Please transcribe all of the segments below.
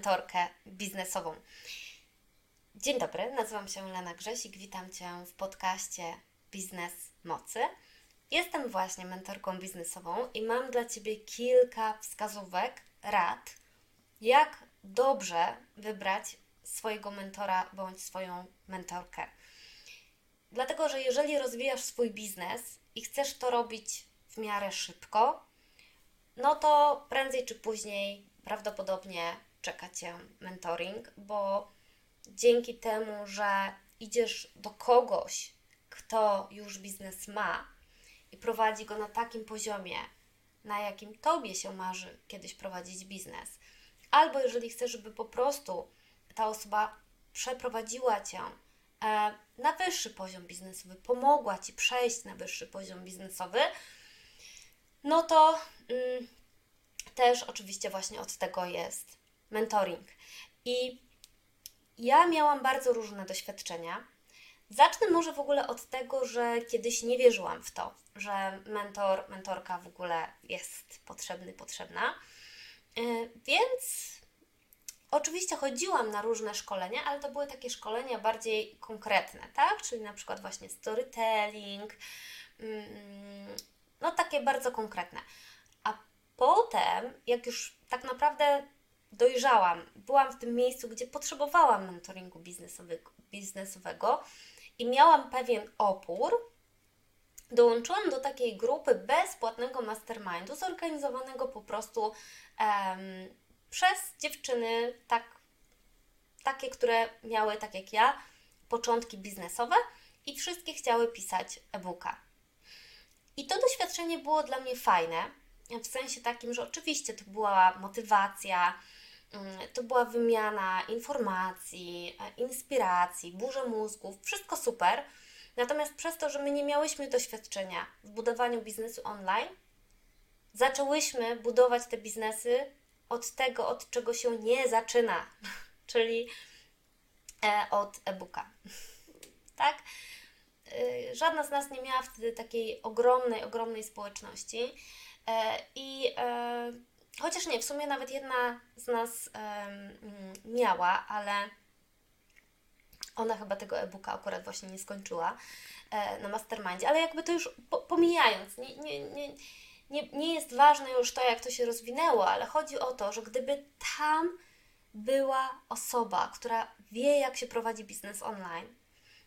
mentorkę biznesową. Dzień dobry, nazywam się Lena Grzesik, witam Cię w podcaście Biznes Mocy. Jestem właśnie mentorką biznesową i mam dla Ciebie kilka wskazówek, rad, jak dobrze wybrać swojego mentora bądź swoją mentorkę. Dlatego, że jeżeli rozwijasz swój biznes i chcesz to robić w miarę szybko, no to prędzej czy później prawdopodobnie czeka Cię mentoring, bo dzięki temu, że idziesz do kogoś, kto już biznes ma i prowadzi go na takim poziomie, na jakim Tobie się marzy kiedyś prowadzić biznes, albo jeżeli chcesz, żeby po prostu ta osoba przeprowadziła Cię e, na wyższy poziom biznesowy, pomogła Ci przejść na wyższy poziom biznesowy, no to mm, też oczywiście właśnie od tego jest mentoring. I ja miałam bardzo różne doświadczenia. Zacznę może w ogóle od tego, że kiedyś nie wierzyłam w to, że mentor, mentorka w ogóle jest potrzebny, potrzebna. Yy, więc oczywiście chodziłam na różne szkolenia, ale to były takie szkolenia bardziej konkretne, tak? Czyli na przykład właśnie storytelling, mm, no takie bardzo konkretne. A potem, jak już tak naprawdę dojrzałam, byłam w tym miejscu, gdzie potrzebowałam mentoringu biznesowego, biznesowego i miałam pewien opór, dołączyłam do takiej grupy bezpłatnego mastermindu, zorganizowanego po prostu um, przez dziewczyny, tak, takie, które miały, tak jak ja, początki biznesowe i wszystkie chciały pisać e-booka. I to doświadczenie było dla mnie fajne, w sensie takim, że oczywiście to była motywacja, mm, to była wymiana informacji, e, inspiracji, burza mózgów, wszystko super. Natomiast przez to, że my nie miałyśmy doświadczenia w budowaniu biznesu online, zaczęłyśmy budować te biznesy od tego, od czego się nie zaczyna, czyli e, od e-booka. tak? Y, żadna z nas nie miała wtedy takiej ogromnej, ogromnej społeczności. E, I e, chociaż nie, w sumie nawet jedna z nas mm, miała, ale ona chyba tego e-booka akurat właśnie nie skończyła e, na mastermindzie, ale jakby to już pomijając, nie, nie, nie, nie, nie jest ważne już to, jak to się rozwinęło, ale chodzi o to, że gdyby tam była osoba, która wie, jak się prowadzi biznes online,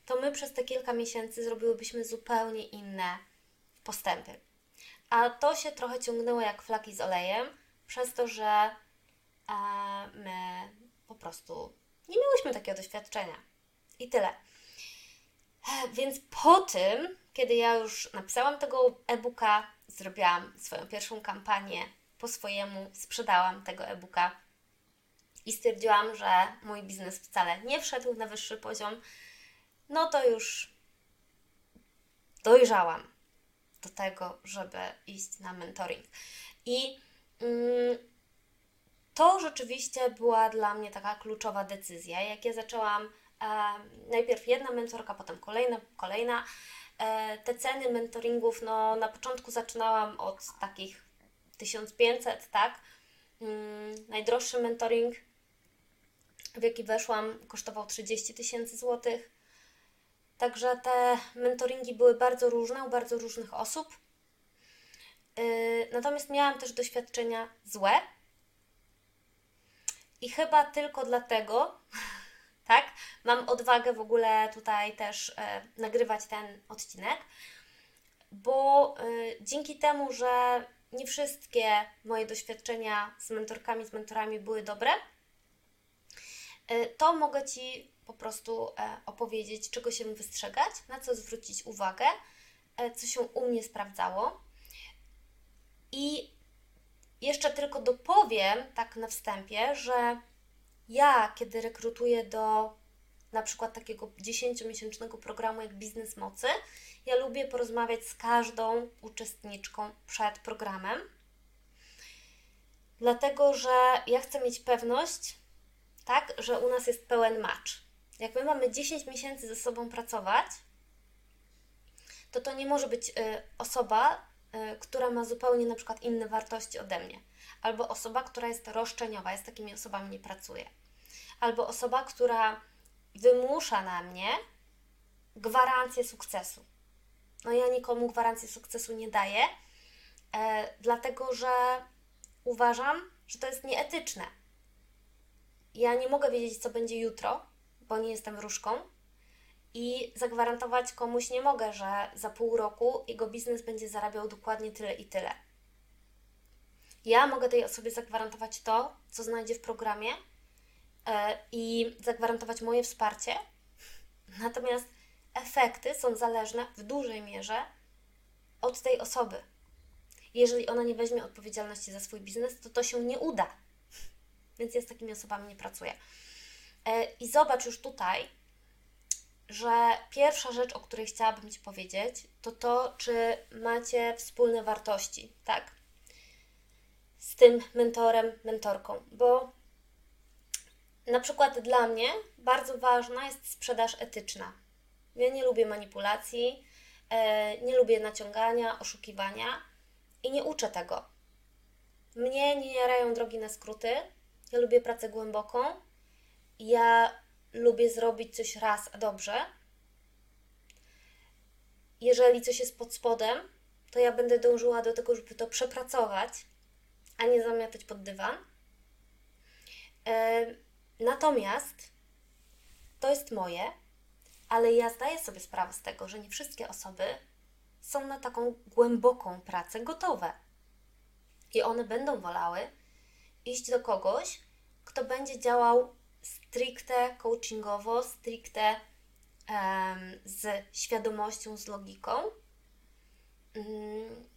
to my przez te kilka miesięcy zrobiłybyśmy zupełnie inne postępy. A to się trochę ciągnęło jak flaki z olejem, przez to, że e, my po prostu nie miałyśmy takiego doświadczenia. I tyle. E, więc po tym, kiedy ja już napisałam tego e-booka, zrobiłam swoją pierwszą kampanię po swojemu, sprzedałam tego e-booka i stwierdziłam, że mój biznes wcale nie wszedł na wyższy poziom, no to już dojrzałam do tego, żeby iść na mentoring. I mm, to rzeczywiście była dla mnie taka kluczowa decyzja. Jak ja zaczęłam, e, najpierw jedna mentorka, potem kolejna, kolejna. E, te ceny mentoringów, no na początku zaczynałam od takich 1500, tak? Mm, najdroższy mentoring, w jaki weszłam, kosztował 30 tysięcy złotych. Także te mentoringi były bardzo różne u bardzo różnych osób. Yy, natomiast miałam też doświadczenia złe. I chyba tylko dlatego, tak, mam odwagę w ogóle tutaj też e, nagrywać ten odcinek, bo e, dzięki temu, że nie wszystkie moje doświadczenia z mentorkami, z mentorami były dobre, e, to mogę Ci po prostu e, opowiedzieć, czego się wystrzegać, na co zwrócić uwagę, e, co się u mnie sprawdzało. I jeszcze tylko dopowiem tak na wstępie, że ja, kiedy rekrutuję do na przykład takiego 10-miesięcznego programu jak Biznes Mocy, ja lubię porozmawiać z każdą uczestniczką przed programem, dlatego że ja chcę mieć pewność, tak, że u nas jest pełen match jak my mamy 10 miesięcy ze sobą pracować, to to nie może być y, osoba, y, która ma zupełnie na przykład inne wartości ode mnie, albo osoba, która jest roszczeniowa, ja z takimi osobami nie pracuję, albo osoba, która wymusza na mnie gwarancję sukcesu. No ja nikomu gwarancji sukcesu nie daję, e, dlatego że uważam, że to jest nieetyczne. Ja nie mogę wiedzieć, co będzie jutro, bo nie jestem wróżką i zagwarantować komuś nie mogę, że za pół roku jego biznes będzie zarabiał dokładnie tyle i tyle. Ja mogę tej osobie zagwarantować to, co znajdzie w programie e, i zagwarantować moje wsparcie, natomiast efekty są zależne w dużej mierze od tej osoby. Jeżeli ona nie weźmie odpowiedzialności za swój biznes, to to się nie uda. Więc ja z takimi osobami nie pracuję. E, I zobacz już tutaj, że pierwsza rzecz, o której chciałabym Ci powiedzieć, to to, czy macie wspólne wartości, tak? Z tym mentorem, mentorką, bo na przykład dla mnie bardzo ważna jest sprzedaż etyczna. Ja nie lubię manipulacji, e, nie lubię naciągania, oszukiwania i nie uczę tego. Mnie nie jarają drogi na skróty. Ja lubię pracę głęboką. Ja lubię zrobić coś raz, a dobrze. Jeżeli coś jest pod spodem, to ja będę dążyła do tego, żeby to przepracować, a nie zamiatać pod dywan. E, natomiast to jest moje, ale ja zdaję sobie sprawę z tego, że nie wszystkie osoby są na taką głęboką pracę gotowe. I one będą wolały iść do kogoś, kto będzie działał stricte coachingowo, stricte um, z świadomością, z logiką, um,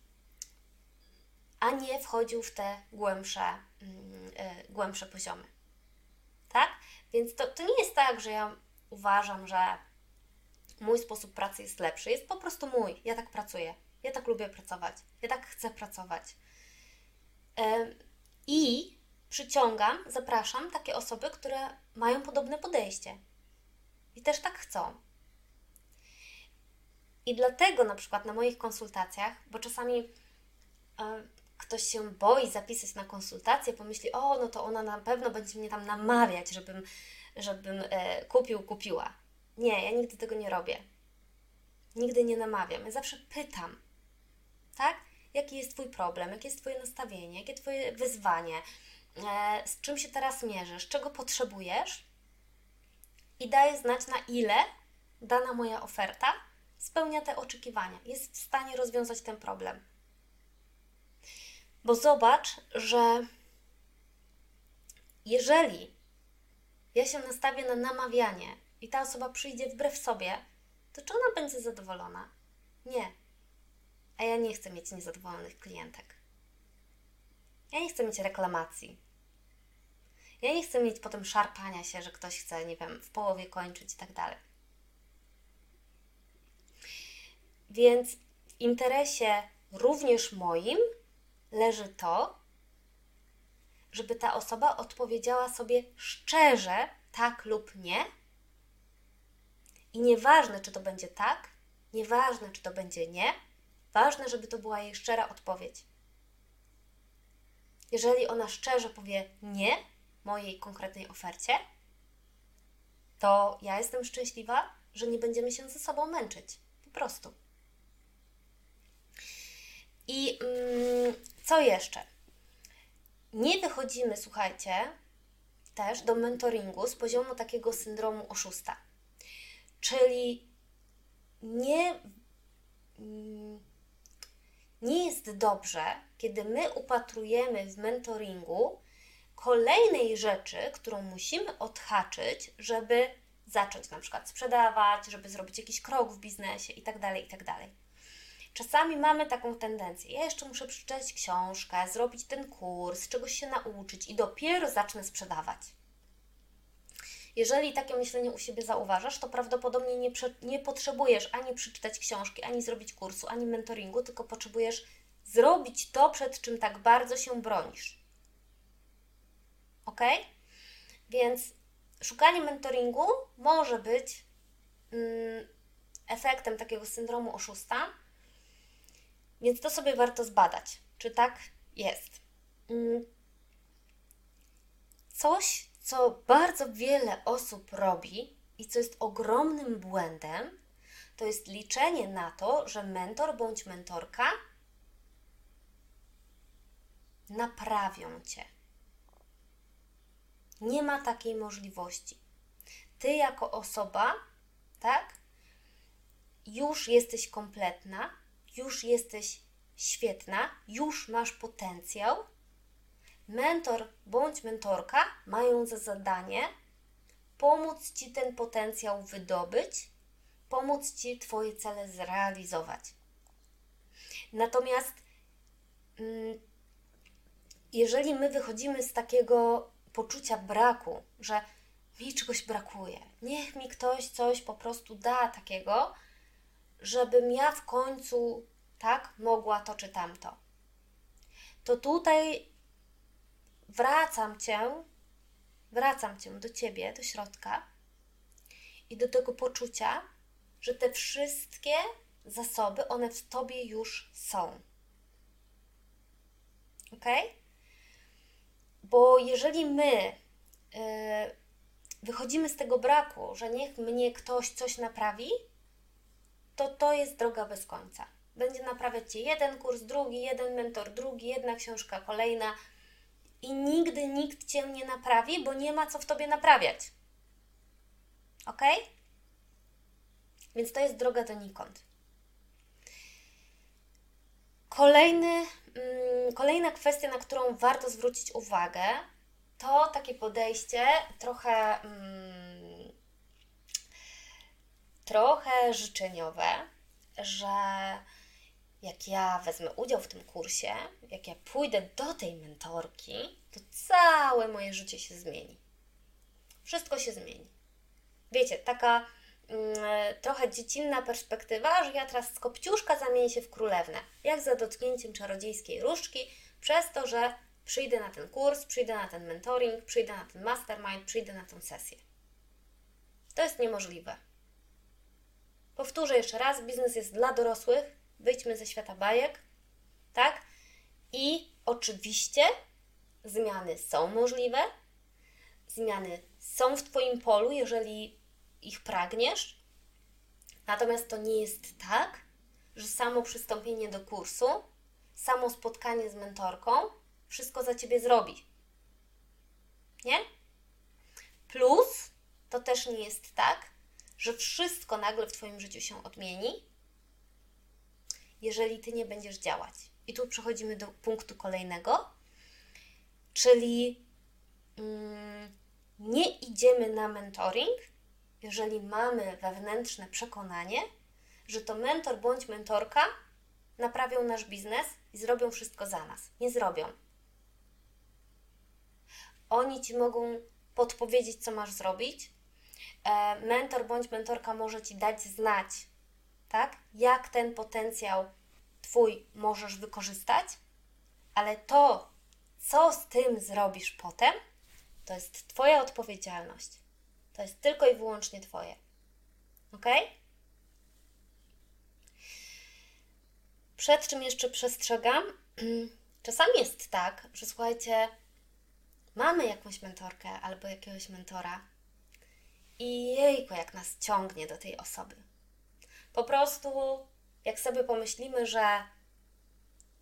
a nie wchodził w te głębsze, um, głębsze poziomy. Tak? Więc to, to nie jest tak, że ja uważam, że mój sposób pracy jest lepszy. Jest po prostu mój. Ja tak pracuję. Ja tak lubię pracować. Ja tak chcę pracować. I przyciągam, zapraszam takie osoby, które mają podobne podejście i też tak chcą. I dlatego na przykład na moich konsultacjach, bo czasami ktoś się boi zapisać na konsultację, pomyśli, o, no to ona na pewno będzie mnie tam namawiać, żebym, żebym e, kupił, kupiła. Nie, ja nigdy tego nie robię. Nigdy nie namawiam. Ja zawsze pytam, tak? Jaki jest Twój problem, jakie jest Twoje nastawienie, jakie Twoje wyzwanie, e, z czym się teraz mierzysz, czego potrzebujesz i daję znać, na ile dana moja oferta spełnia te oczekiwania, jest w stanie rozwiązać ten problem. Bo zobacz, że jeżeli ja się nastawię na namawianie, i ta osoba przyjdzie wbrew sobie, to czy ona będzie zadowolona? Nie. A ja nie chcę mieć niezadowolonych klientek. Ja nie chcę mieć reklamacji. Ja nie chcę mieć potem szarpania się, że ktoś chce, nie wiem, w połowie kończyć i tak dalej. Więc w interesie również moim leży to, żeby ta osoba odpowiedziała sobie szczerze tak lub nie i nieważne, czy to będzie tak, nieważne, czy to będzie nie, ważne, żeby to była jej szczera odpowiedź. Jeżeli ona szczerze powie nie mojej konkretnej ofercie, to ja jestem szczęśliwa, że nie będziemy się ze sobą męczyć. Po prostu. I mm, co jeszcze? Nie wychodzimy, słuchajcie, też do mentoringu z poziomu takiego syndromu oszusta. Czyli nie, nie jest dobrze, kiedy my upatrujemy w mentoringu kolejnej rzeczy, którą musimy odhaczyć, żeby zacząć na przykład sprzedawać, żeby zrobić jakiś krok w biznesie itd., tak itd. Tak Czasami mamy taką tendencję. Ja jeszcze muszę przeczytać książkę, zrobić ten kurs, czegoś się nauczyć i dopiero zacznę sprzedawać. Jeżeli takie myślenie u siebie zauważasz, to prawdopodobnie nie, nie potrzebujesz ani przeczytać książki, ani zrobić kursu, ani mentoringu, tylko potrzebujesz zrobić to, przed czym tak bardzo się bronisz. Ok? Więc szukanie mentoringu może być mm, efektem takiego syndromu oszusta, Więc to sobie warto zbadać, czy tak jest. Mm. Coś, co bardzo wiele osób robi i co jest ogromnym błędem, to jest liczenie na to, że mentor bądź mentorka naprawią cię. Nie ma takiej możliwości. Ty, jako osoba, tak, już jesteś kompletna, już jesteś świetna, już masz potencjał. Mentor bądź mentorka mają za zadanie pomóc ci ten potencjał wydobyć, pomóc ci Twoje cele zrealizować. Natomiast mm, jeżeli my wychodzimy z takiego poczucia braku, że mi czegoś brakuje, niech mi ktoś coś po prostu da takiego, żebym ja w końcu tak mogła to czy tamto. To tutaj wracam cię, wracam cię do ciebie, do środka i do tego poczucia, że te wszystkie zasoby, one w tobie już są. Ok? Bo jeżeli my yy, wychodzimy z tego braku, że niech mnie ktoś coś naprawi, to to jest droga bez końca. Będzie naprawiać Cię jeden kurs, drugi, jeden mentor, drugi, jedna książka, kolejna i nigdy nikt Cię nie naprawi, bo nie ma co w Tobie naprawiać. Ok? Więc to jest droga donikąd. Kolejny, kolejna kwestia, na którą warto zwrócić uwagę, to takie podejście trochę, mm, trochę życzeniowe, że jak ja wezmę udział w tym kursie, jak ja pójdę do tej mentorki, to całe moje życie się zmieni. Wszystko się zmieni. Wiecie, taka mm, trochę dziecinna perspektywa, że ja teraz z kopciuszka zamienię się w królewnę, jak za dotknięciem czarodziejskiej różdżki, przez to, że przyjdę na ten kurs, przyjdę na ten mentoring, przyjdę na ten mastermind, przyjdę na tę sesję. To jest niemożliwe. Powtórzę jeszcze raz: biznes jest dla dorosłych, wyjdźmy ze świata bajek, tak? I oczywiście zmiany są możliwe, zmiany są w Twoim polu, jeżeli ich pragniesz. Natomiast to nie jest tak, że samo przystąpienie do kursu, samo spotkanie z mentorką wszystko za ciebie zrobi. Nie? Plus to też nie jest tak, że wszystko nagle w Twoim życiu się odmieni, jeżeli Ty nie będziesz działać. I tu przechodzimy do punktu kolejnego, czyli mm, nie idziemy na mentoring, jeżeli mamy wewnętrzne przekonanie, że to mentor bądź mentorka naprawią nasz biznes i zrobią wszystko za nas. Nie zrobią. Oni ci mogą podpowiedzieć, co masz zrobić. E, mentor bądź mentorka może ci dać znać, tak, jak ten potencjał Twój możesz wykorzystać, ale to, co z tym zrobisz potem, to jest Twoja odpowiedzialność. To jest tylko i wyłącznie Twoje. Ok? Przed czym jeszcze przestrzegam? Czasami jest tak, że słuchajcie, mamy jakąś mentorkę albo jakiegoś mentora i jejko, jak nas ciągnie do tej osoby. Po prostu jak sobie pomyślimy, że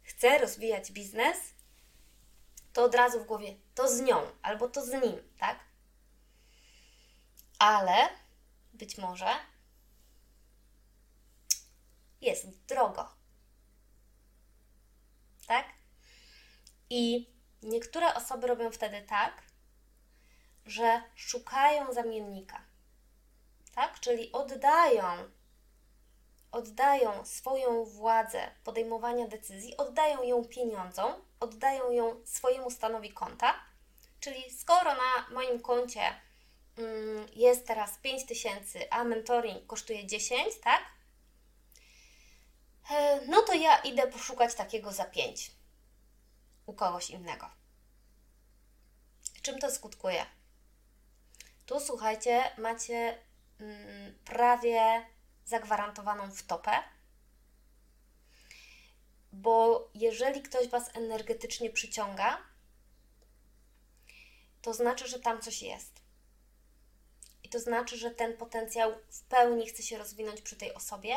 chcę rozwijać biznes, to od razu w głowie to z nią albo to z nim, tak? Ale być może jest drogo. Tak? I niektóre osoby robią wtedy tak, że szukają zamiennika. Tak? Czyli oddają oddają swoją władzę podejmowania decyzji, oddają ją pieniądzom, oddają ją swojemu stanowi konta. Czyli skoro na moim koncie jest teraz 5 tysięcy, a mentoring kosztuje 10, tak? E, no to ja idę poszukać takiego za 5 u kogoś innego. Czym to skutkuje? Tu słuchajcie, macie mm, prawie zagwarantowaną wtopę, bo jeżeli ktoś Was energetycznie przyciąga, to znaczy, że tam coś jest. To znaczy, że ten potencjał w pełni chce się rozwinąć przy tej osobie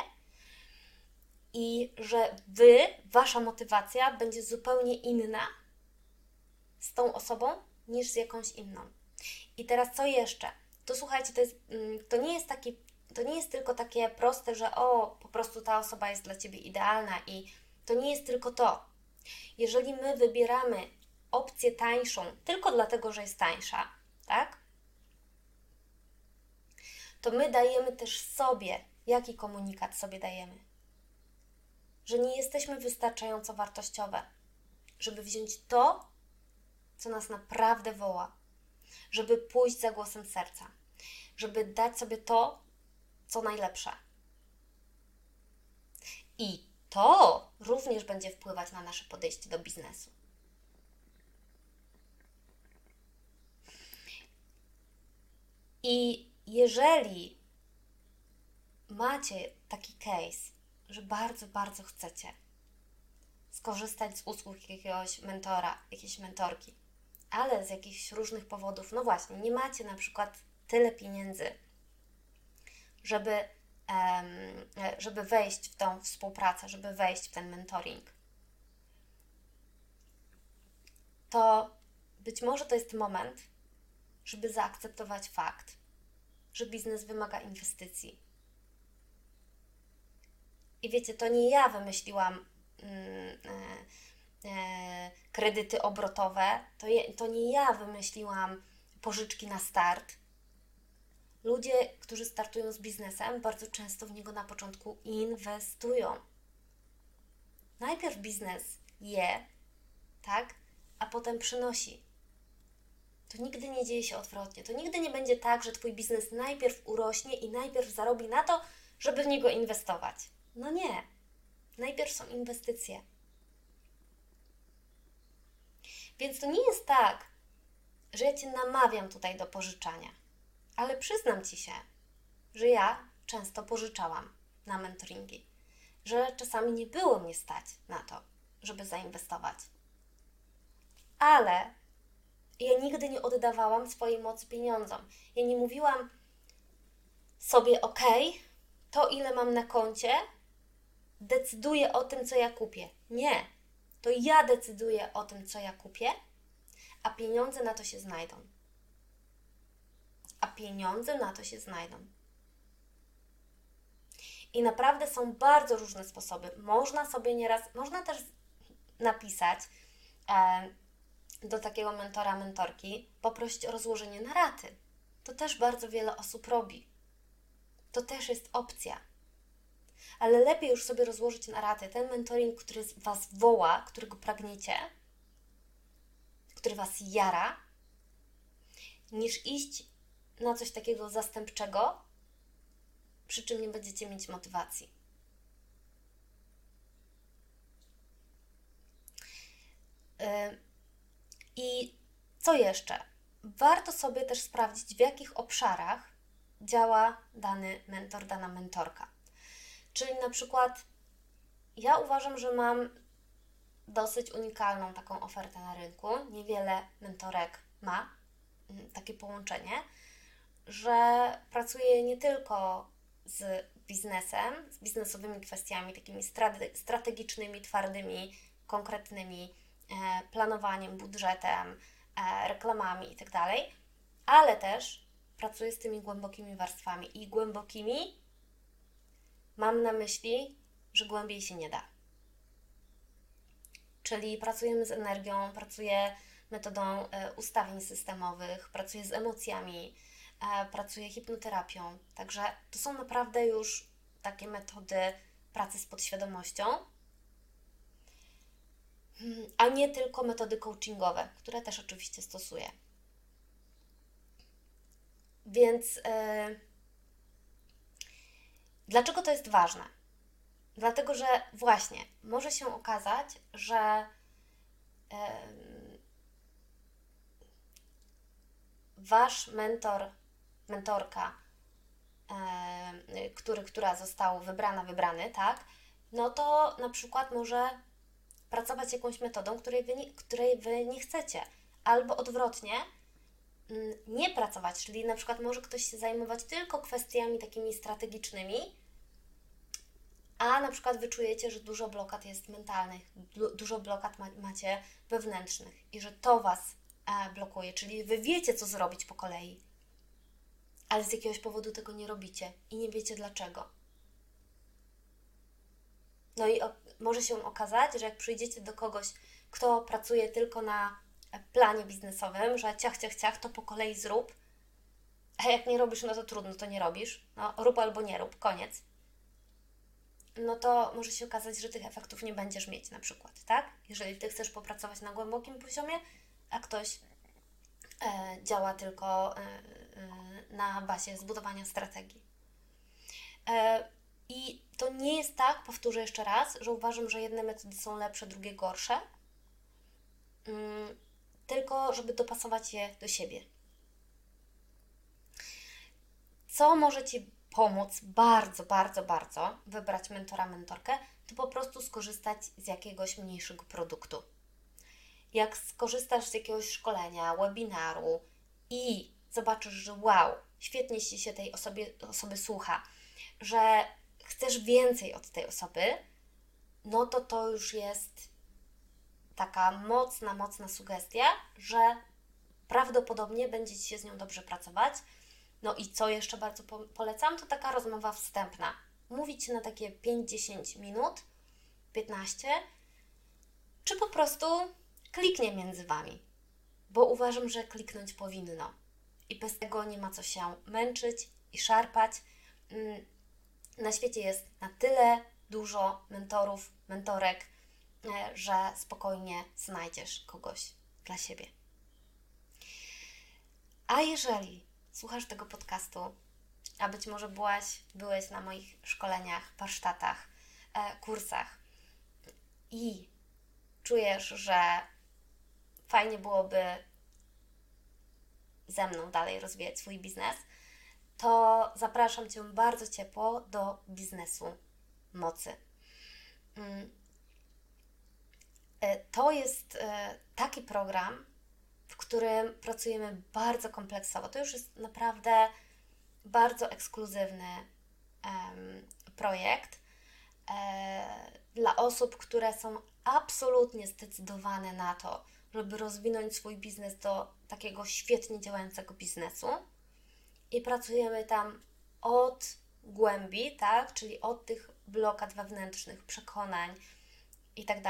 i że Wy, Wasza motywacja będzie zupełnie inna z tą osobą niż z jakąś inną. I teraz co jeszcze? To słuchajcie, to, jest, mm, to nie jest taki, to nie jest tylko takie proste, że o, po prostu ta osoba jest dla Ciebie idealna i to nie jest tylko to. Jeżeli my wybieramy opcję tańszą tylko dlatego, że jest tańsza, tak? To my dajemy też sobie, jaki komunikat sobie dajemy? Że nie jesteśmy wystarczająco wartościowe, żeby wziąć to, co nas naprawdę woła, żeby pójść za głosem serca, żeby dać sobie to, co najlepsze. I to również będzie wpływać na nasze podejście do biznesu. I jeżeli macie taki case, że bardzo, bardzo chcecie skorzystać z usług jakiegoś mentora, jakiejś mentorki, ale z jakichś różnych powodów, no właśnie, nie macie na przykład tyle pieniędzy, żeby, żeby wejść w tą współpracę, żeby wejść w ten mentoring, to być może to jest moment, żeby zaakceptować fakt, że biznes wymaga inwestycji. I wiecie, to nie ja wymyśliłam mm, e, e, kredyty obrotowe, to, je, to nie ja wymyśliłam pożyczki na start. Ludzie, którzy startują z biznesem, bardzo często w niego na początku inwestują. Najpierw biznes je, tak, a potem przynosi. To nigdy nie dzieje się odwrotnie. To nigdy nie będzie tak, że Twój biznes najpierw urośnie i najpierw zarobi na to, żeby w niego inwestować. No nie. Najpierw są inwestycje. Więc to nie jest tak, że ja Cię namawiam tutaj do pożyczania, ale przyznam Ci się, że ja często pożyczałam na mentoringi, że czasami nie było mnie stać na to, żeby zainwestować. Ale ja nigdy nie oddawałam swojej mocy pieniądzom. Ja nie mówiłam sobie, ok, to ile mam na koncie, decyduje o tym, co ja kupię. Nie. To ja decyduję o tym, co ja kupię, a pieniądze na to się znajdą. A pieniądze na to się znajdą. I naprawdę są bardzo różne sposoby. Można sobie nieraz, można też napisać e, do takiego mentora, mentorki, poprosić o rozłożenie na raty. To też bardzo wiele osób robi. To też jest opcja ale lepiej już sobie rozłożyć na raty ten mentoring, który Was woła, którego pragniecie, który Was jara, niż iść na coś takiego zastępczego, przy czym nie będziecie mieć motywacji. I co jeszcze? Warto sobie też sprawdzić, w jakich obszarach działa dany mentor, dana mentorka. Czyli na przykład ja uważam, że mam dosyć unikalną taką ofertę na rynku. Niewiele mentorek ma mm, takie połączenie, że pracuję nie tylko z biznesem, z biznesowymi kwestiami, takimi strategicznymi, twardymi, konkretnymi, planowaniem, budżetem, e, reklamami itd., tak ale też pracuję z tymi głębokimi warstwami i głębokimi Mam na myśli, że głębiej się nie da. Czyli pracujemy z energią, pracuję metodą e, ustawień systemowych, pracuję z emocjami, e, pracuję hipnoterapią. Także to są naprawdę już takie metody pracy z podświadomością, a nie tylko metody coachingowe, które też oczywiście stosuję. Więc. Yy, Dlaczego to jest ważne? Dlatego, że właśnie może się okazać, że yy, wasz mentor, mentorka, yy, który, która został wybrana, wybrany, tak, no to na przykład może pracować jakąś metodą, której wy nie, której wy nie chcecie. Albo odwrotnie, mm, nie pracować, czyli na przykład może ktoś się zajmować tylko kwestiami takimi strategicznymi, a na przykład wyczujecie, że dużo blokad jest mentalnych, dużo blokad ma, macie wewnętrznych i że to Was e, blokuje, czyli Wy wiecie, co zrobić po kolei, ale z jakiegoś powodu tego nie robicie i nie wiecie dlaczego. No i może się okazać, że jak przyjdziecie do kogoś, kto pracuje tylko na planie biznesowym, że ciach, ciach, ciach, to po kolei zrób, a jak nie robisz, no to trudno, to nie robisz. No, rób albo nie rób, koniec no to może się okazać, że tych efektów nie będziesz mieć na przykład, tak? Jeżeli Ty chcesz popracować na głębokim poziomie, a ktoś e, działa tylko e, e, na bazie zbudowania strategii. I to nie jest tak, powtórzę jeszcze raz, że uważam, że jedne metody są lepsze, drugie gorsze, mm, tylko żeby dopasować je do siebie. Co może Ci pomóc bardzo, bardzo, bardzo wybrać mentora, mentorkę, to po prostu skorzystać z jakiegoś mniejszego produktu. Jak skorzystasz z jakiegoś szkolenia, webinaru i zobaczysz, że wow, świetnie się tej osobie, osoby słucha, że chcesz więcej od tej osoby, no to to już jest taka mocna, mocna sugestia, że prawdopodobnie będzie Ci się z nią dobrze pracować, no i co jeszcze bardzo po polecam, to taka rozmowa wstępna. Mówić na takie 5-10 minut, 15, czy po prostu kliknie między Wami, bo uważam, że kliknąć powinno. I bez tego nie ma co się męczyć i szarpać. Mm, na świecie jest na tyle dużo mentorów, mentorek, e, że spokojnie znajdziesz kogoś dla siebie. A jeżeli słuchasz tego podcastu, a być może byłaś, byłeś na moich szkoleniach, warsztatach, e, kursach i czujesz, że fajnie byłoby ze mną dalej rozwijać swój biznes, to zapraszam Cię bardzo ciepło do biznesu mocy. Mm. E, to jest e, taki program, w którym pracujemy bardzo kompleksowo. To już jest naprawdę bardzo ekskluzywny projekt e, dla osób, które są absolutnie zdecydowane na to, żeby rozwinąć swój biznes do takiego świetnie działającego biznesu. I pracujemy tam od głębi, tak, czyli od tych blokad wewnętrznych, przekonań i tak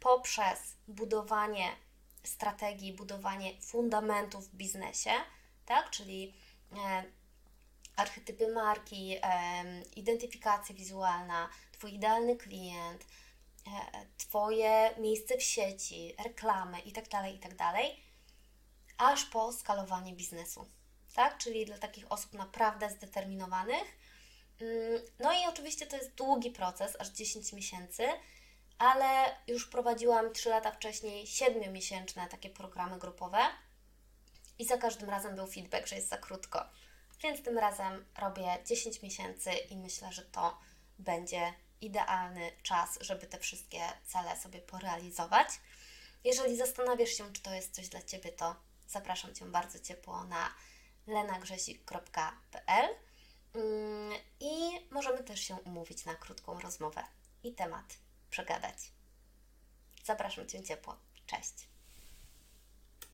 poprzez budowanie strategii, budowanie fundamentów w biznesie, tak? czyli e, archetypy marki, e, identyfikacja wizualna, Twój idealny klient, e, Twoje miejsce w sieci, reklamy itd., tak itd., tak aż po skalowanie biznesu. Tak? Czyli dla takich osób naprawdę zdeterminowanych. Mm, no i oczywiście to jest długi proces, aż 10 miesięcy, ale już prowadziłam 3 lata wcześniej 7-miesięczne takie programy grupowe i za każdym razem był feedback, że jest za krótko. Więc tym razem robię 10 miesięcy i myślę, że to będzie idealny czas, żeby te wszystkie cele sobie porealizować. Jeżeli zastanawiasz się, czy to jest coś dla Ciebie, to zapraszam Cię bardzo ciepło na lenagrzesik.pl mm, i możemy też się umówić na krótką rozmowę i temat przegadać. Zapraszam Cię ciepło. Cześć.